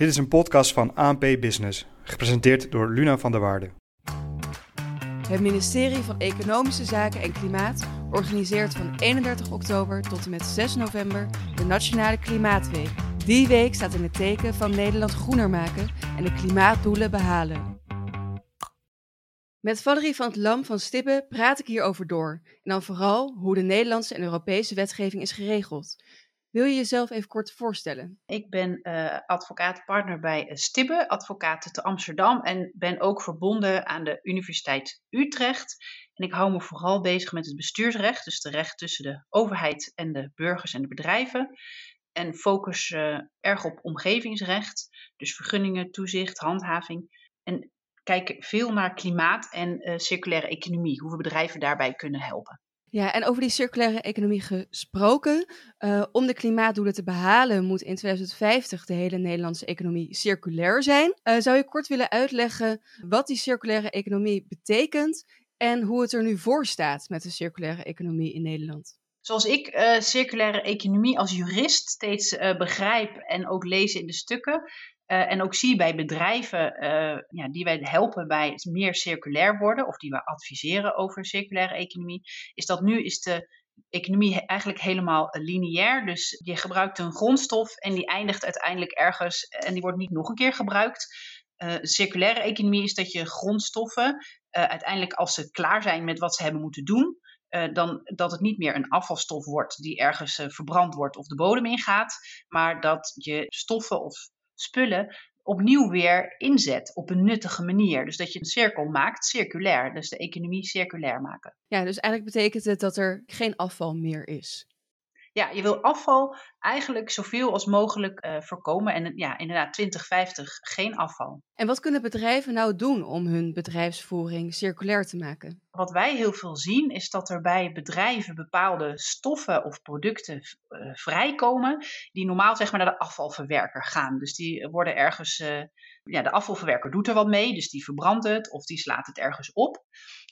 Dit is een podcast van ANP Business, gepresenteerd door Luna van der Waarde. Het ministerie van Economische Zaken en Klimaat organiseert van 31 oktober tot en met 6 november de Nationale Klimaatweek. Die week staat in het teken van Nederland groener maken en de klimaatdoelen behalen. Met Valerie van het Lam van Stippen praat ik hierover door. En dan vooral hoe de Nederlandse en Europese wetgeving is geregeld. Wil je jezelf even kort voorstellen? Ik ben uh, advocaatpartner bij uh, Stibbe, advocaten te Amsterdam en ben ook verbonden aan de Universiteit Utrecht. En ik hou me vooral bezig met het bestuursrecht, dus de recht tussen de overheid en de burgers en de bedrijven. En focus uh, erg op omgevingsrecht, dus vergunningen, toezicht, handhaving. En kijk veel naar klimaat en circulaire economie, hoe we bedrijven daarbij kunnen helpen. Ja, en over die circulaire economie gesproken. Uh, om de klimaatdoelen te behalen moet in 2050 de hele Nederlandse economie circulair zijn. Uh, zou je kort willen uitleggen wat die circulaire economie betekent en hoe het er nu voor staat met de circulaire economie in Nederland? Zoals ik uh, circulaire economie als jurist steeds begrijp en ook lees in de stukken, uh, en ook zie bij bedrijven uh, ja, die wij helpen bij meer circulair worden, of die we adviseren over circulaire economie, is dat nu is de economie eigenlijk helemaal lineair. Dus je gebruikt een grondstof en die eindigt uiteindelijk ergens en die wordt niet nog een keer gebruikt. Uh, circulaire economie is dat je grondstoffen uiteindelijk als ze klaar zijn met wat ze hebben moeten doen, dan dat het niet meer een afvalstof wordt die ergens verbrand wordt of de bodem ingaat, maar dat je stoffen of spullen opnieuw weer inzet op een nuttige manier. Dus dat je een cirkel maakt, circulair. Dus de economie circulair maken. Ja, dus eigenlijk betekent het dat er geen afval meer is. Ja, je wil afval eigenlijk zoveel als mogelijk uh, voorkomen. En ja, inderdaad, 2050 geen afval. En wat kunnen bedrijven nou doen om hun bedrijfsvoering circulair te maken? Wat wij heel veel zien is dat er bij bedrijven bepaalde stoffen of producten uh, vrijkomen die normaal zeg maar naar de afvalverwerker gaan. Dus die worden ergens, uh, ja, de afvalverwerker doet er wat mee, dus die verbrandt het of die slaat het ergens op.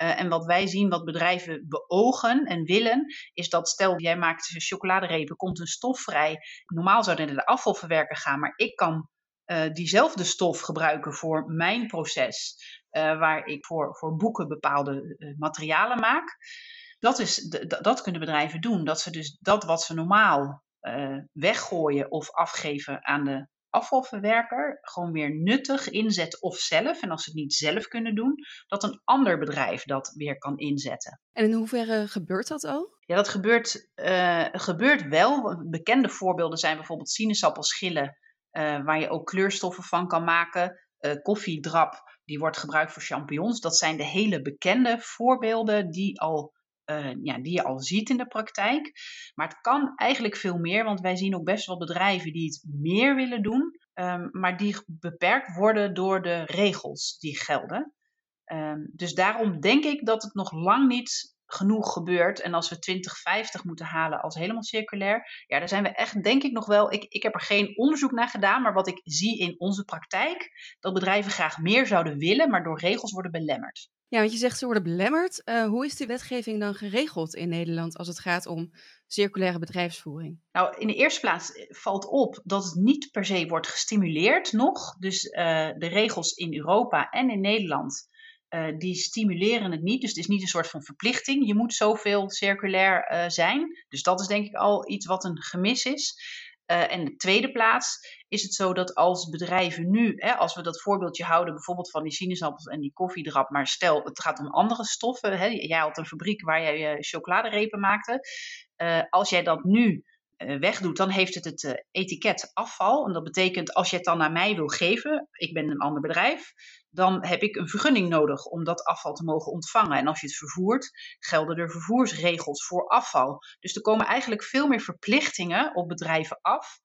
En wat wij zien, wat bedrijven beogen en willen, is dat stel jij maakt chocoladerepen, komt een stof vrij. Normaal zou het naar de afvalverwerker gaan, maar ik kan uh, diezelfde stof gebruiken voor mijn proces, uh, waar ik voor, voor boeken bepaalde materialen maak. Dat, is, dat kunnen bedrijven doen. Dat ze dus dat wat ze normaal weggooien of afgeven aan de afvalverwerker gewoon weer nuttig inzet of zelf. En als ze het niet zelf kunnen doen, dat een ander bedrijf dat weer kan inzetten. En in hoeverre gebeurt dat al? Ja, dat gebeurt, uh, gebeurt wel. Bekende voorbeelden zijn bijvoorbeeld sinaasappelschillen, uh, waar je ook kleurstoffen van kan maken. Uh, koffiedrap, die wordt gebruikt voor champignons. Dat zijn de hele bekende voorbeelden die al uh, ja, die je al ziet in de praktijk. Maar het kan eigenlijk veel meer, want wij zien ook best wel bedrijven die het meer willen doen, um, maar die beperkt worden door de regels die gelden. Um, dus daarom denk ik dat het nog lang niet genoeg gebeurt. En als we 2050 moeten halen als helemaal circulair, ja, daar zijn we echt, denk ik nog wel. Ik, ik heb er geen onderzoek naar gedaan, maar wat ik zie in onze praktijk, dat bedrijven graag meer zouden willen, maar door regels worden belemmerd. Ja, want je zegt ze worden belemmerd. Uh, hoe is die wetgeving dan geregeld in Nederland als het gaat om circulaire bedrijfsvoering? Nou, in de eerste plaats valt op dat het niet per se wordt gestimuleerd nog. Dus uh, de regels in Europa en in Nederland, uh, die stimuleren het niet. Dus het is niet een soort van verplichting. Je moet zoveel circulair zijn. Dus dat is denk ik al iets wat een gemis is. Uh, en de tweede plaats is het zo dat als bedrijven nu, hè, als we dat voorbeeldje houden, bijvoorbeeld van die sinaasappels en die koffiedrap, maar stel het gaat om andere stoffen. Hè, jij had een fabriek waar jij uh, chocoladerepen maakte. Uh, als jij dat nu wegdoet, dan heeft het het etiket afval. En dat betekent als je het dan naar mij wil geven, ik ben een ander bedrijf, dan heb ik een vergunning nodig om dat afval te mogen ontvangen. En als je het vervoert, gelden er vervoersregels voor afval. Dus er komen eigenlijk veel meer verplichtingen op bedrijven af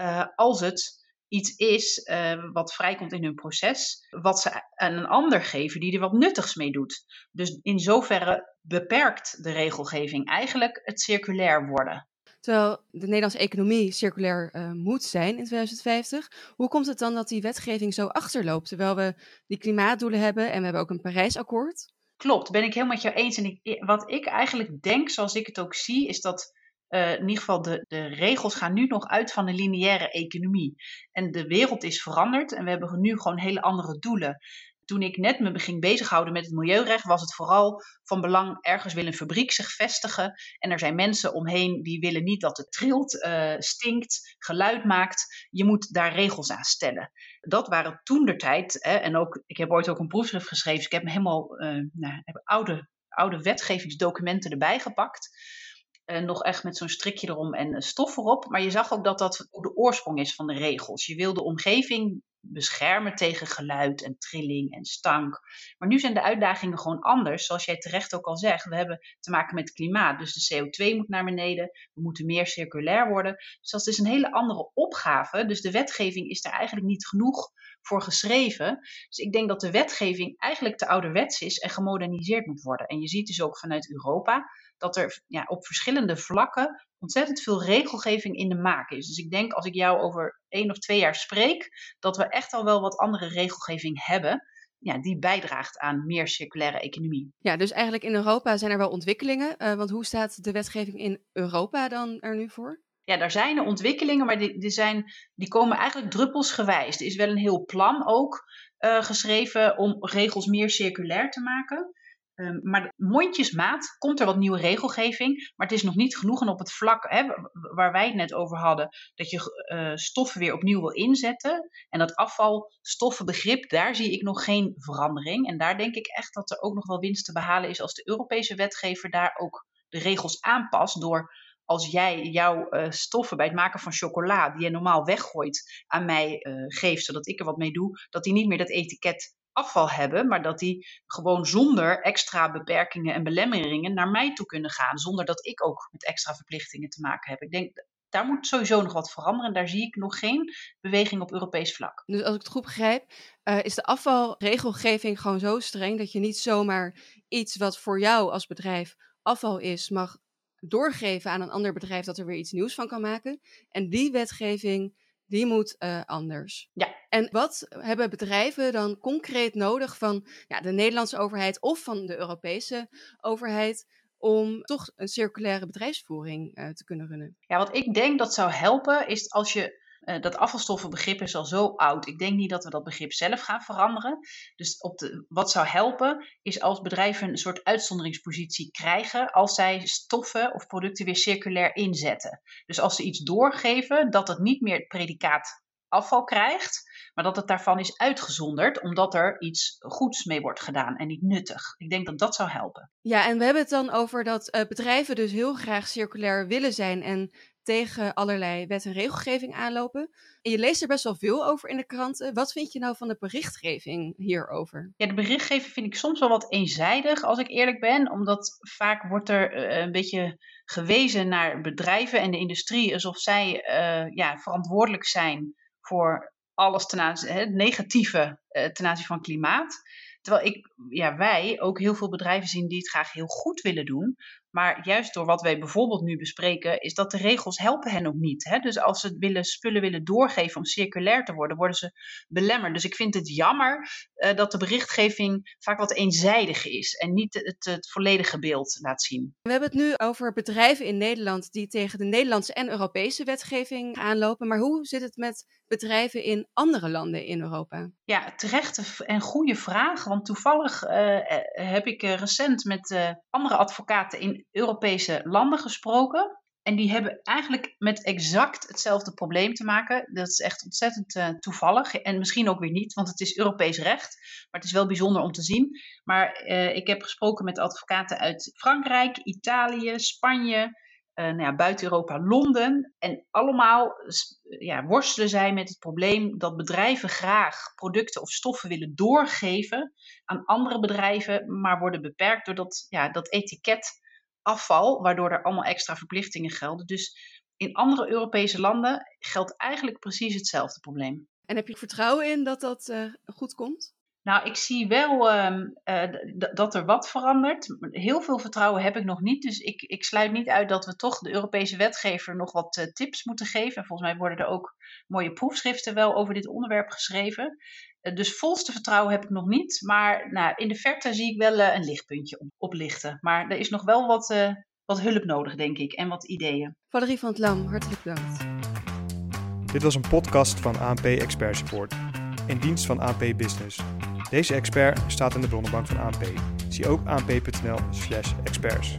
uh, als het iets is uh, wat vrijkomt in hun proces, wat ze aan een ander geven die er wat nuttigs mee doet. Dus in zoverre beperkt de regelgeving eigenlijk het circulair worden. Terwijl de Nederlandse economie circulair uh, moet zijn in 2050. Hoe komt het dan dat die wetgeving zo achterloopt? Terwijl we die klimaatdoelen hebben en we hebben ook een Parijsakkoord. Klopt, ben ik helemaal met jou eens. En wat ik eigenlijk denk, zoals ik het ook zie, is dat uh, in ieder geval de, de regels gaan nu nog uit van een lineaire economie. En de wereld is veranderd en we hebben nu gewoon hele andere doelen toen ik net me ging bezighouden met het milieurecht, was het vooral van belang. Ergens wil een fabriek zich vestigen. En er zijn mensen omheen die willen niet dat het trilt, uh, stinkt, geluid maakt. Je moet daar regels aan stellen. Dat waren toen de tijd. en ook, ik heb ooit ook een proefschrift geschreven. Dus ik heb helemaal uh, nou, heb oude, oude wetgevingsdocumenten erbij gepakt. Uh, nog echt met zo'n strikje erom en stof erop. Maar je zag ook dat dat de oorsprong is van de regels. Je wil de omgeving beschermen tegen geluid en trilling en stank. Maar nu zijn de uitdagingen gewoon anders. Zoals jij terecht ook al zegt, we hebben te maken met klimaat. Dus de CO2 moet naar beneden, we moeten meer circulair worden. Dus dat is een hele andere opgave. Dus de wetgeving is daar eigenlijk niet genoeg voor geschreven. Dus ik denk dat de wetgeving eigenlijk te ouderwets is en gemoderniseerd moet worden. En je ziet dus ook vanuit Europa dat er ja, op verschillende vlakken ontzettend veel regelgeving in de maak is. Dus ik denk als ik jou over één of twee jaar spreek, dat we echt al wel wat andere regelgeving hebben. Ja, die bijdraagt aan meer circulaire economie. Ja, dus eigenlijk in Europa zijn er wel ontwikkelingen. Uh, want hoe staat de wetgeving in Europa dan er nu voor? Ja, daar zijn er ontwikkelingen, maar die, die, zijn, die komen eigenlijk druppelsgewijs. Er is wel een heel plan ook uh, geschreven om regels meer circulair te maken. Um, maar mondjesmaat komt er wat nieuwe regelgeving, maar het is nog niet genoeg. En op het vlak hè, waar wij het net over hadden, dat je uh, stoffen weer opnieuw wil inzetten. En dat afvalstoffenbegrip, daar zie ik nog geen verandering. En daar denk ik echt dat er ook nog wel winst te behalen is als de Europese wetgever daar ook de regels aanpast door als jij jouw uh, stoffen bij het maken van chocola, die je normaal weggooit, aan mij uh, geeft, zodat ik er wat mee doe, dat die niet meer dat etiket afval hebben, maar dat die gewoon zonder extra beperkingen en belemmeringen naar mij toe kunnen gaan, zonder dat ik ook met extra verplichtingen te maken heb. Ik denk, daar moet sowieso nog wat veranderen. Daar zie ik nog geen beweging op Europees vlak. Dus als ik het goed begrijp, uh, is de afvalregelgeving gewoon zo streng dat je niet zomaar iets wat voor jou als bedrijf afval is, mag doorgeven aan een ander bedrijf dat er weer iets nieuws van kan maken. En die wetgeving die moet uh, anders. Ja. En wat hebben bedrijven dan concreet nodig van ja, de Nederlandse overheid of van de Europese overheid om toch een circulaire bedrijfsvoering uh, te kunnen runnen? Ja, wat ik denk dat zou helpen is als je uh, dat afvalstoffenbegrip is al zo oud. Ik denk niet dat we dat begrip zelf gaan veranderen. Dus op de, wat zou helpen is als bedrijven een soort uitzonderingspositie krijgen als zij stoffen of producten weer circulair inzetten. Dus als ze iets doorgeven, dat het niet meer het predicaat afval krijgt, maar dat het daarvan is uitgezonderd, omdat er iets goeds mee wordt gedaan en niet nuttig. Ik denk dat dat zou helpen. Ja, en we hebben het dan over dat uh, bedrijven dus heel graag circulair willen zijn en tegen allerlei wet en regelgeving aanlopen. En je leest er best wel veel over in de kranten. Wat vind je nou van de berichtgeving hierover? Ja, de berichtgeving vind ik soms wel wat eenzijdig, als ik eerlijk ben. Omdat vaak wordt er uh, een beetje gewezen naar bedrijven en de industrie alsof zij uh, ja, verantwoordelijk zijn voor alles ten aanzien, het negatieve uh, ten aanzien van klimaat. Terwijl ik, ja, wij ook heel veel bedrijven zien die het graag heel goed willen doen. Maar juist door wat wij bijvoorbeeld nu bespreken, is dat de regels helpen hen ook niet. Hè? Dus als ze willen, spullen willen doorgeven om circulair te worden, worden ze belemmerd. Dus ik vind het jammer uh, dat de berichtgeving vaak wat eenzijdig is en niet het, het, volledige beeld laat zien. We hebben het nu over bedrijven in Nederland die tegen de Nederlandse en Europese wetgeving aanlopen. Maar hoe zit het met bedrijven in andere landen in Europa? Ja, terechte en goede vraag. Want toevallig uh, heb ik recent met uh, andere advocaten in Europese landen gesproken. En die hebben eigenlijk met exact hetzelfde probleem te maken. Dat is echt ontzettend uh, toevallig. En misschien ook weer niet, want het is Europees recht. Maar het is wel bijzonder om te zien. Maar uh, ik heb gesproken met advocaten uit Frankrijk, Italië, Spanje, uh, nou ja, buiten Europa, Londen. En allemaal ja, worstelen zij met het probleem dat bedrijven graag producten of stoffen willen doorgeven aan andere bedrijven, maar worden beperkt door dat, ja, dat etiket afval, waardoor er allemaal extra verplichtingen gelden. Dus in andere Europese landen geldt eigenlijk precies hetzelfde probleem. En heb je vertrouwen in dat dat uh, goed komt? Nou, ik zie wel um, uh, dat er wat verandert. Heel veel vertrouwen heb ik nog niet. Dus ik, ik sluit niet uit dat we toch de Europese wetgever nog wat uh, tips moeten geven. En volgens mij worden er ook mooie proefschriften wel over dit onderwerp geschreven. Uh, dus volste vertrouwen heb ik nog niet. Maar nou, in de verte zie ik wel een lichtpuntje op, oplichten. Maar er is nog wel wat, wat hulp nodig, denk ik, en wat ideeën. Valerie van het Lam, hartelijk bedankt. Dit was een podcast van ANP Expert Support, in dienst van ANP Business. Deze expert staat in de bronnenbank van ANP. Zie ook anp.nl/experts.